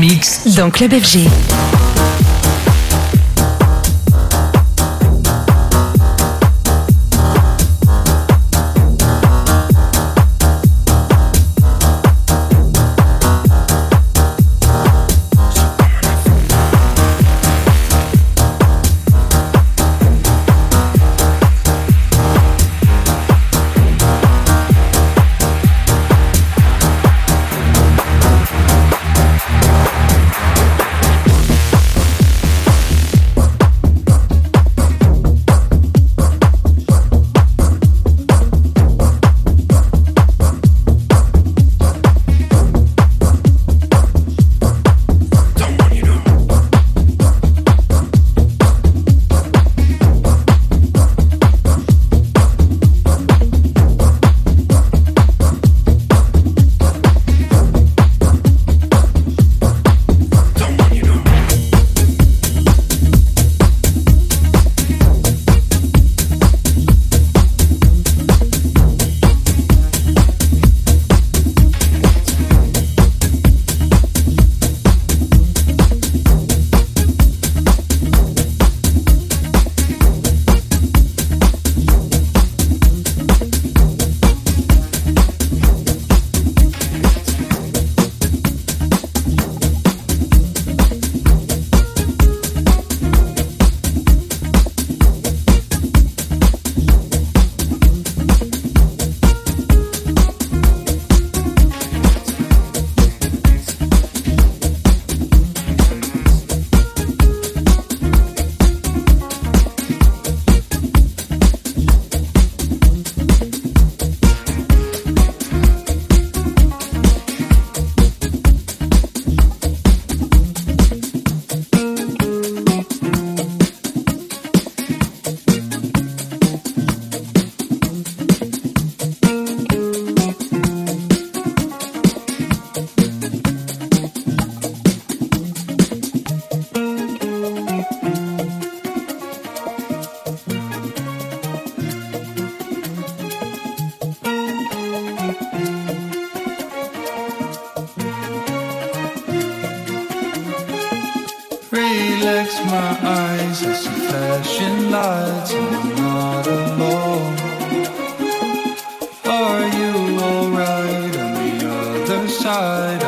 Mix. Dans Club FG. side.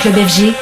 Club FG,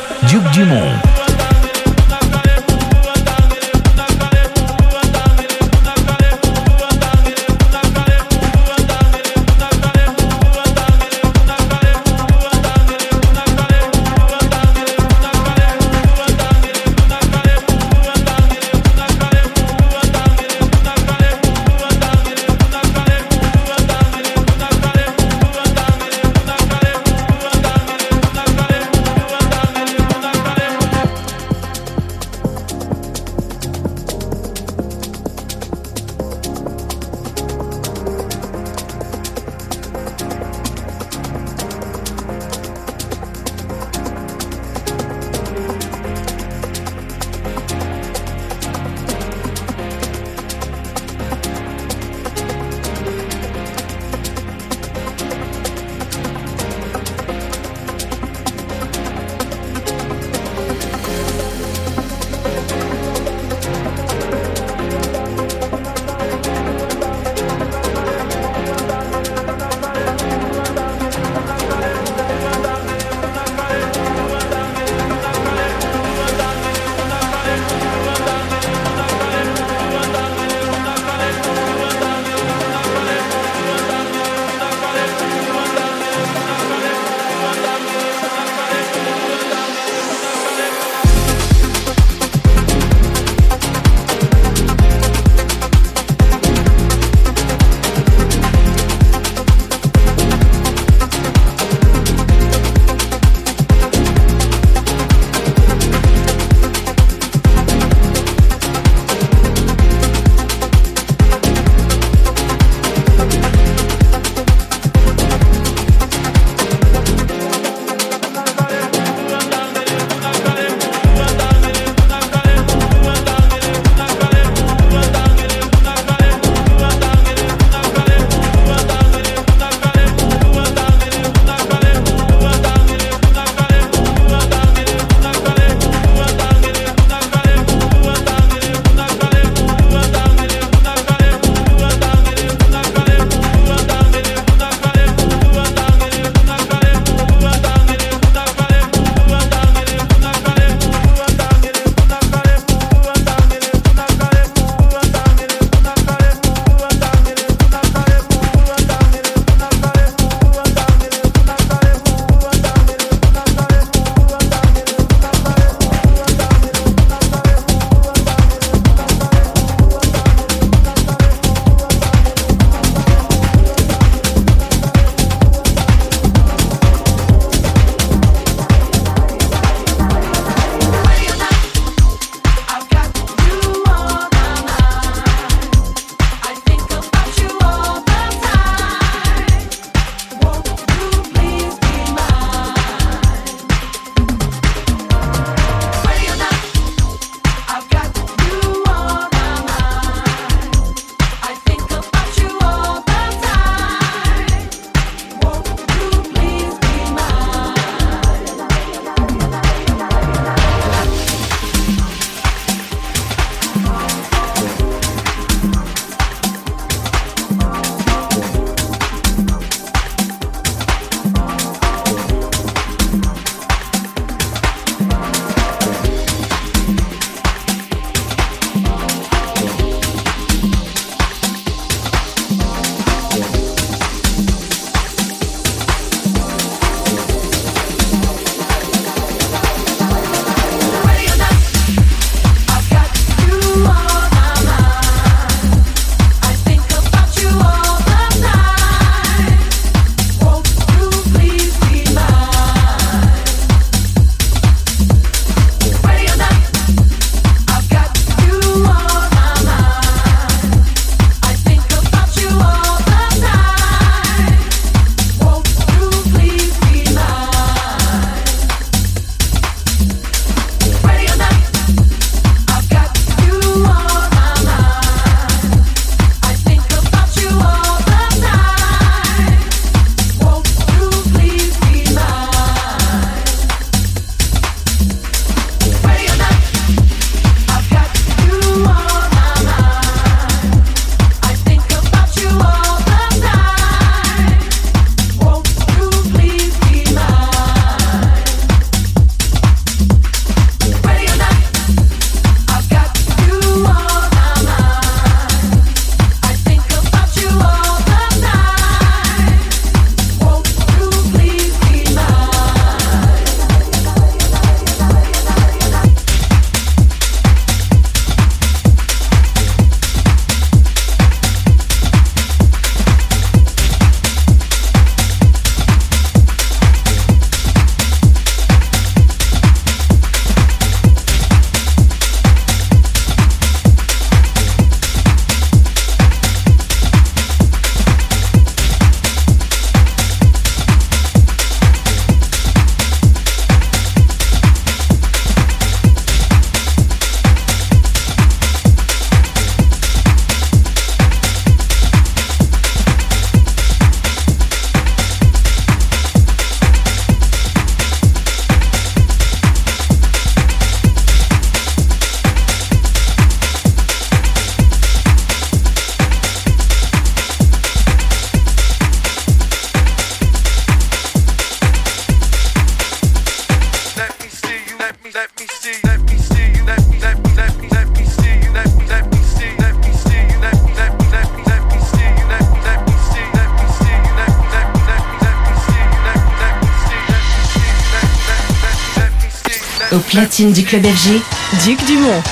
Au platine du club FG, Duc Dumont.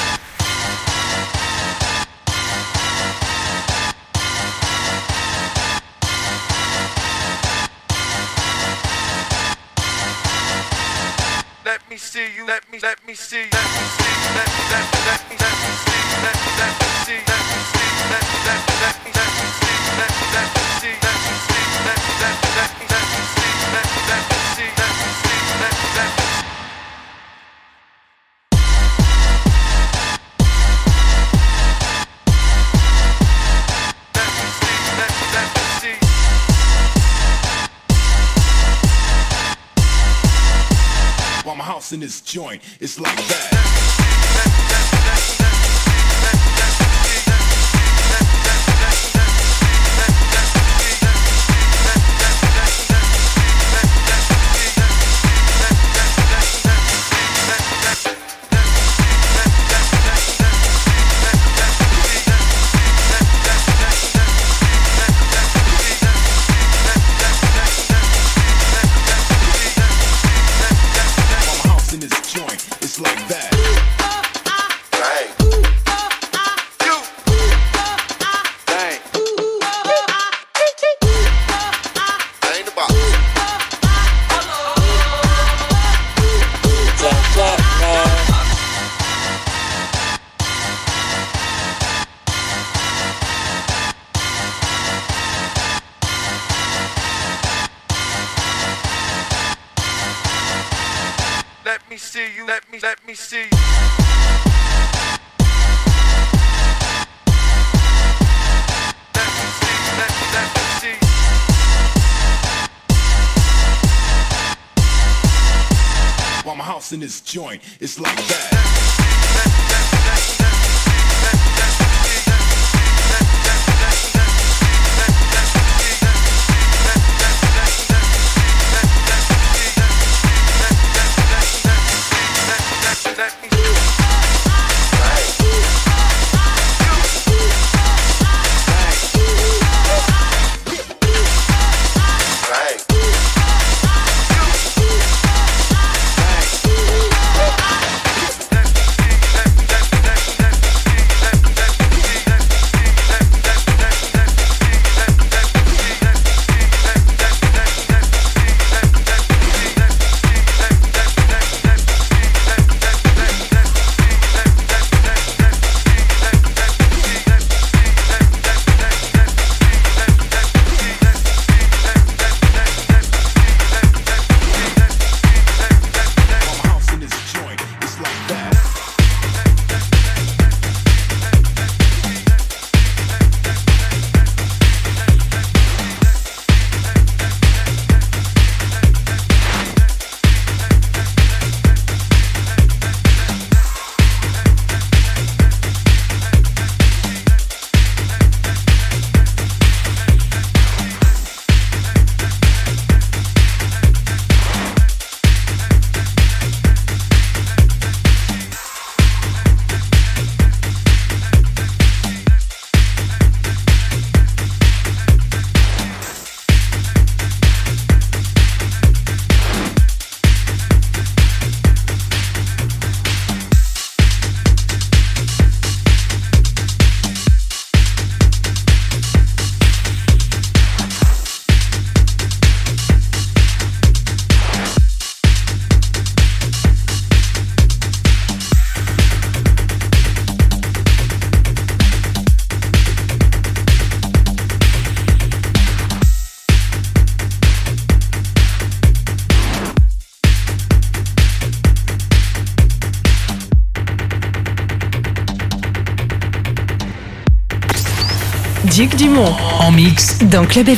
this joint. It's like that. in his joint. It's like that. Donc dans Club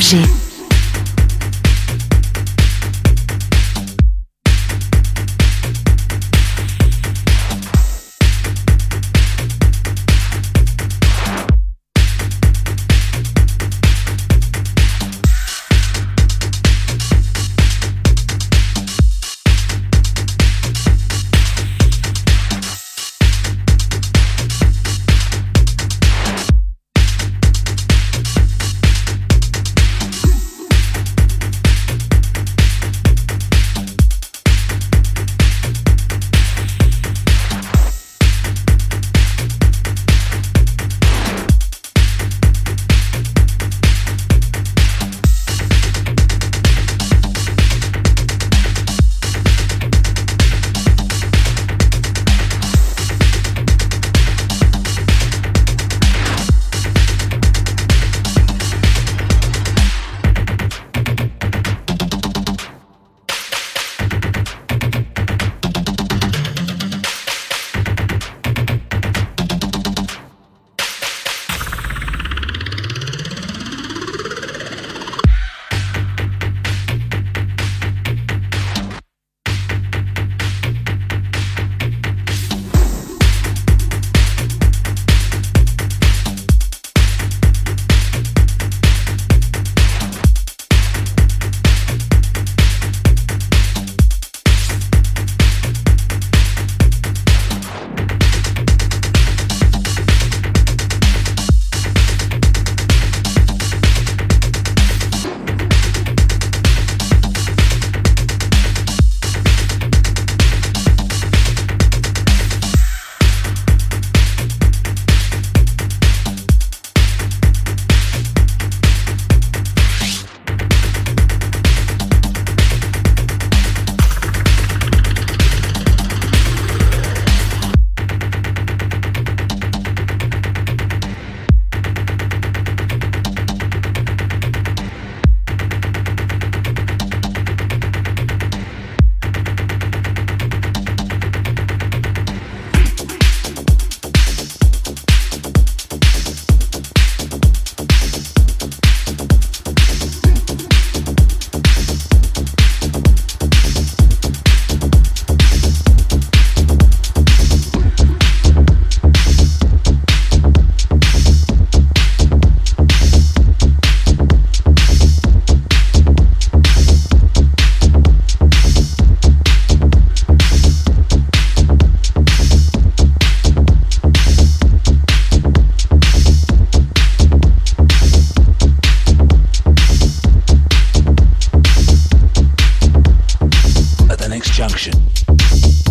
junction.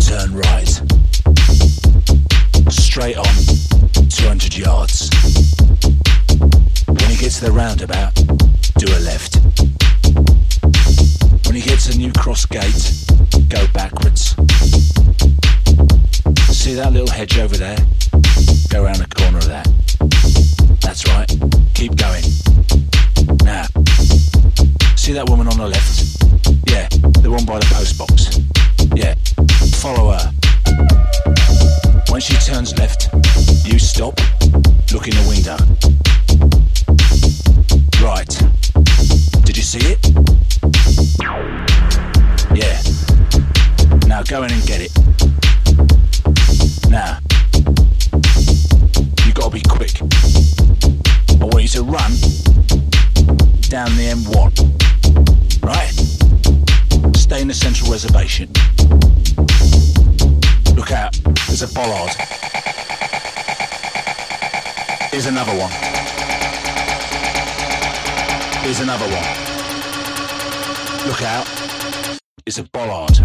Turn right. Straight on, 200 yards. When you get to the roundabout, do a left. When you get to the new cross gate, go backwards. See that little hedge over there? Go around the corner of that. That's right, keep going. Now, see that woman on the left? Yeah, the one by the postbox. Yeah, follow her. When she turns left, you stop, look in the window. Right. Did you see it? Yeah. Now go in Here's another one. Look out, it's a bollard.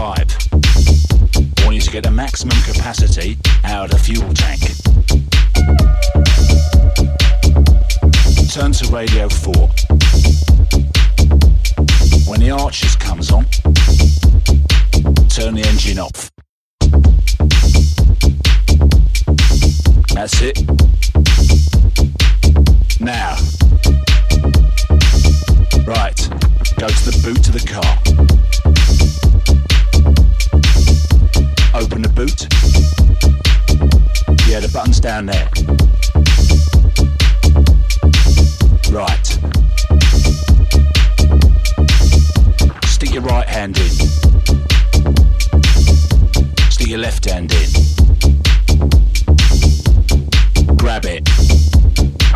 55. I want you to get the maximum capacity out of the fuel tank. Turn to radio 4. When the Archers comes on, turn the engine off. That's it. Now. Right. Go to the boot of the car. Open the boot. Yeah, the button's down there. Right. Stick your right hand in. Stick your left hand in. Grab it.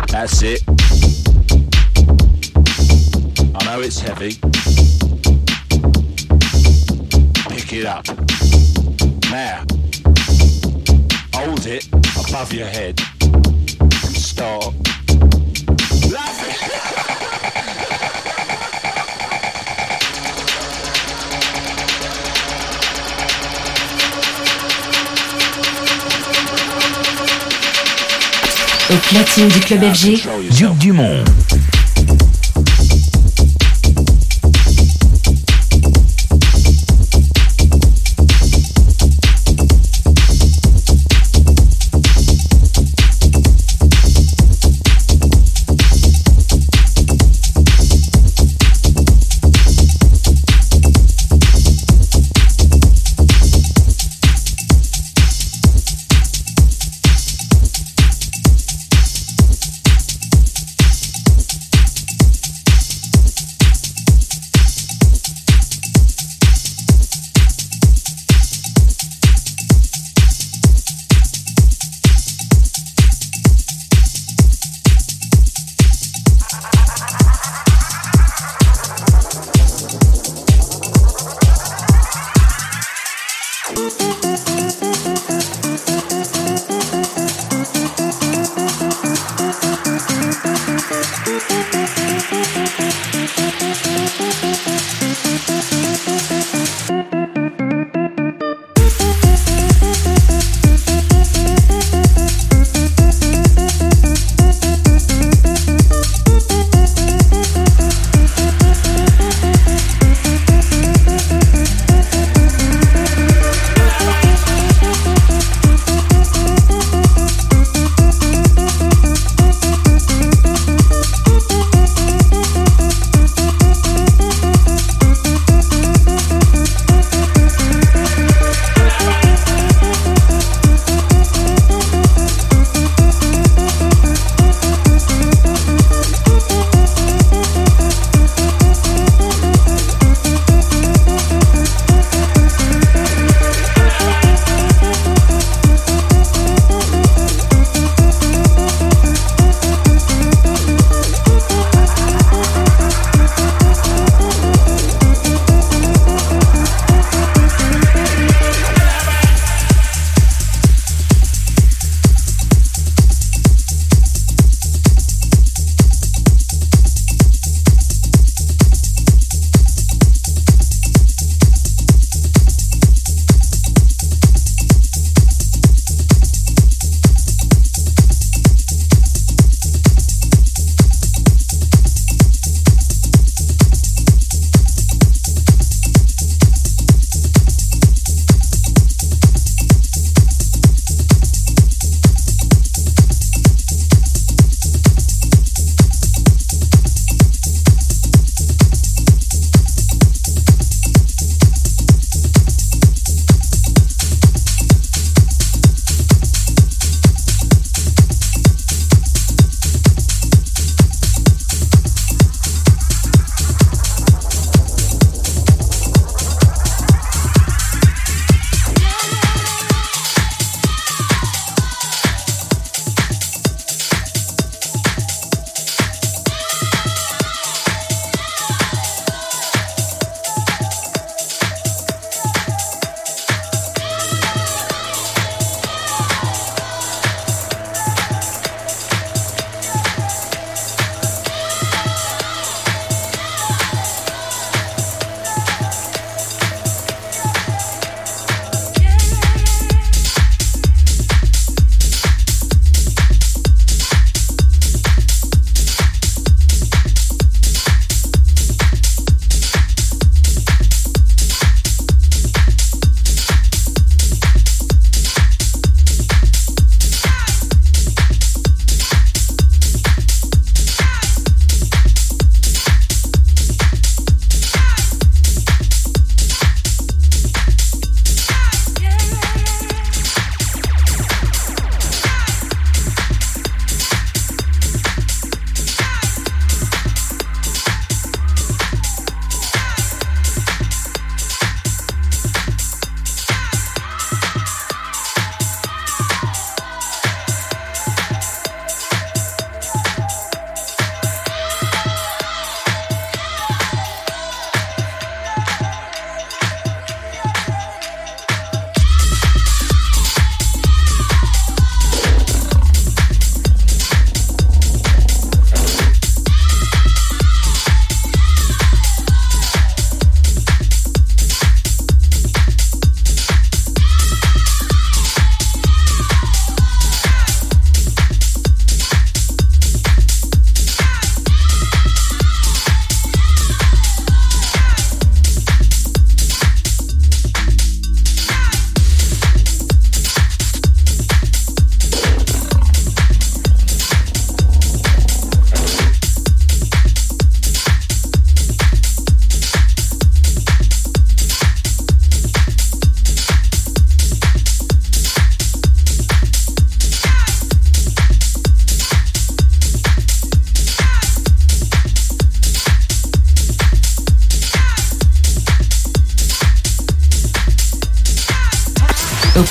That's it. I know it's heavy. Pick it up. Now, hold it above your head. Start laughing. Au platine du club FG, Control yourself. Duc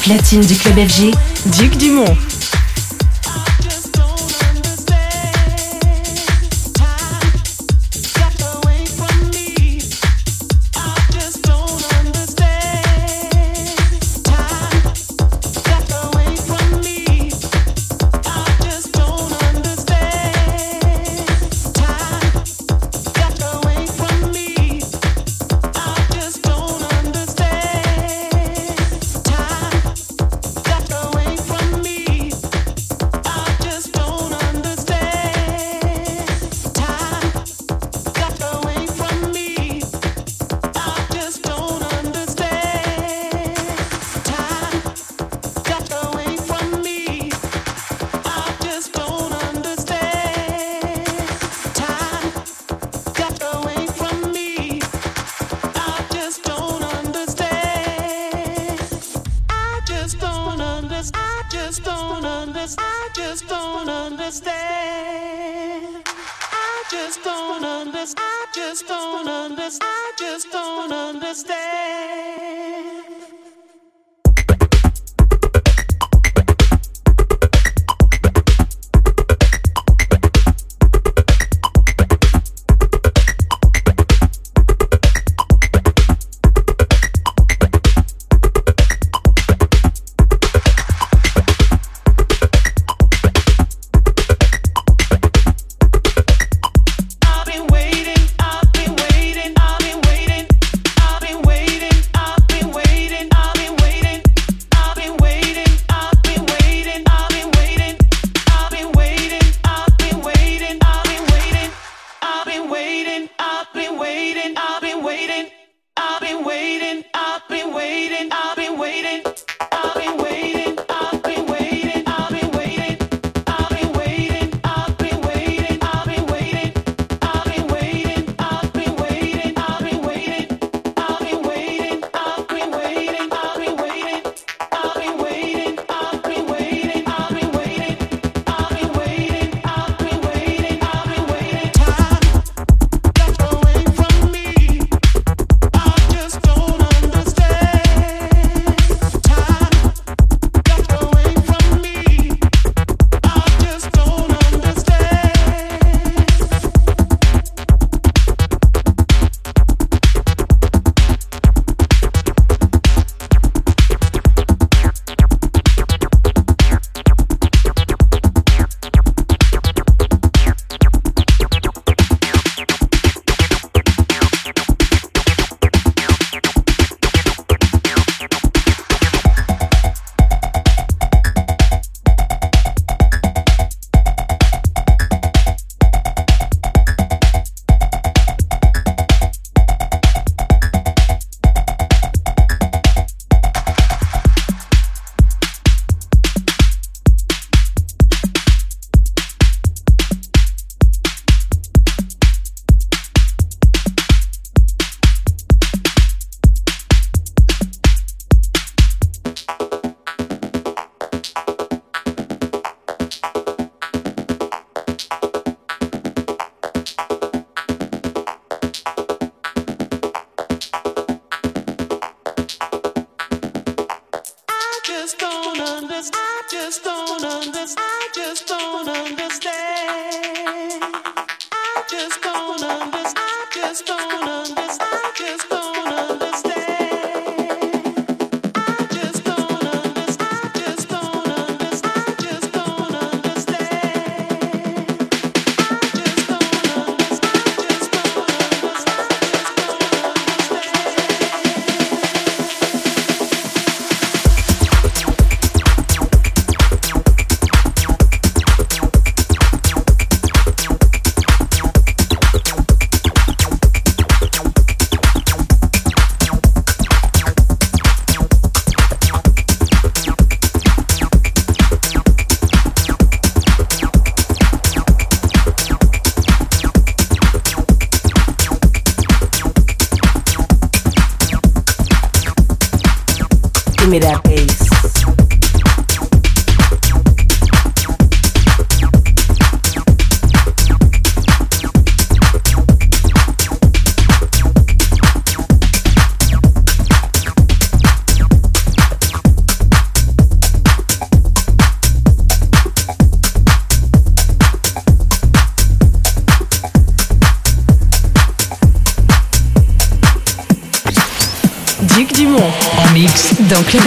platine du club FG, Duc Dumont.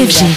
FG.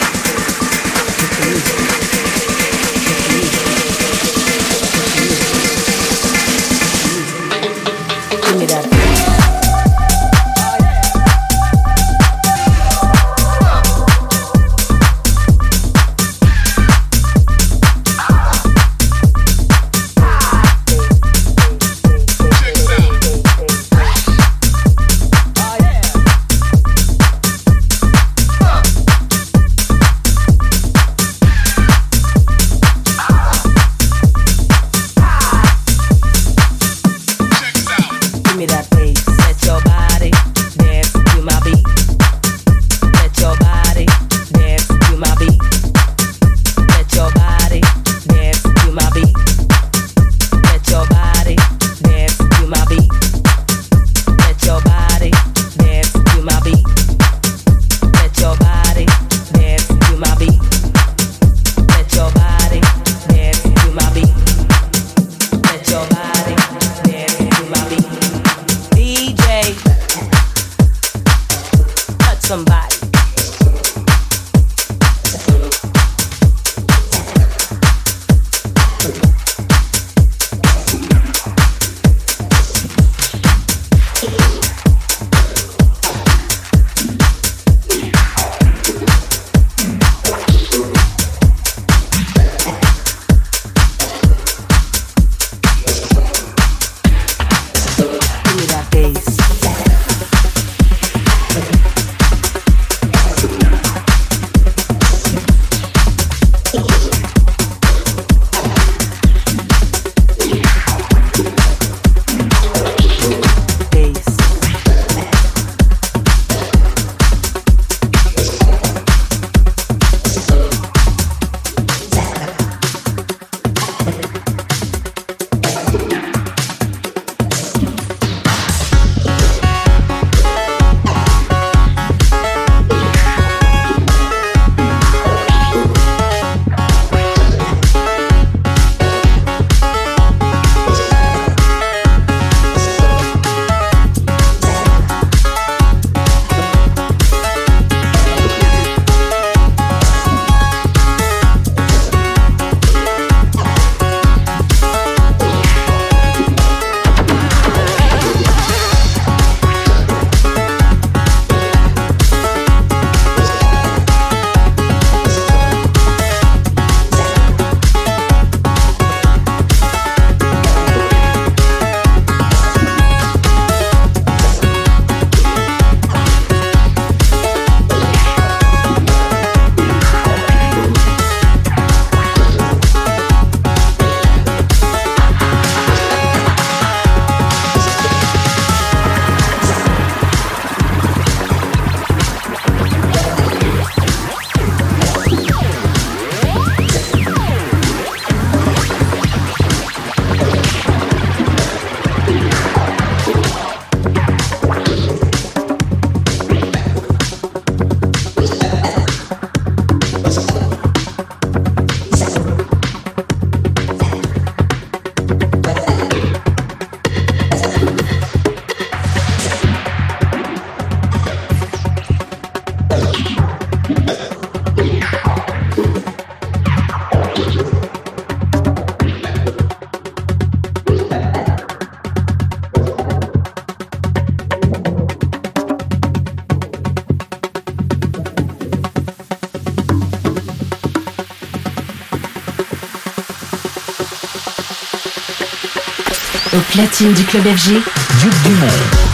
Platine du club FG, Duc Dumont.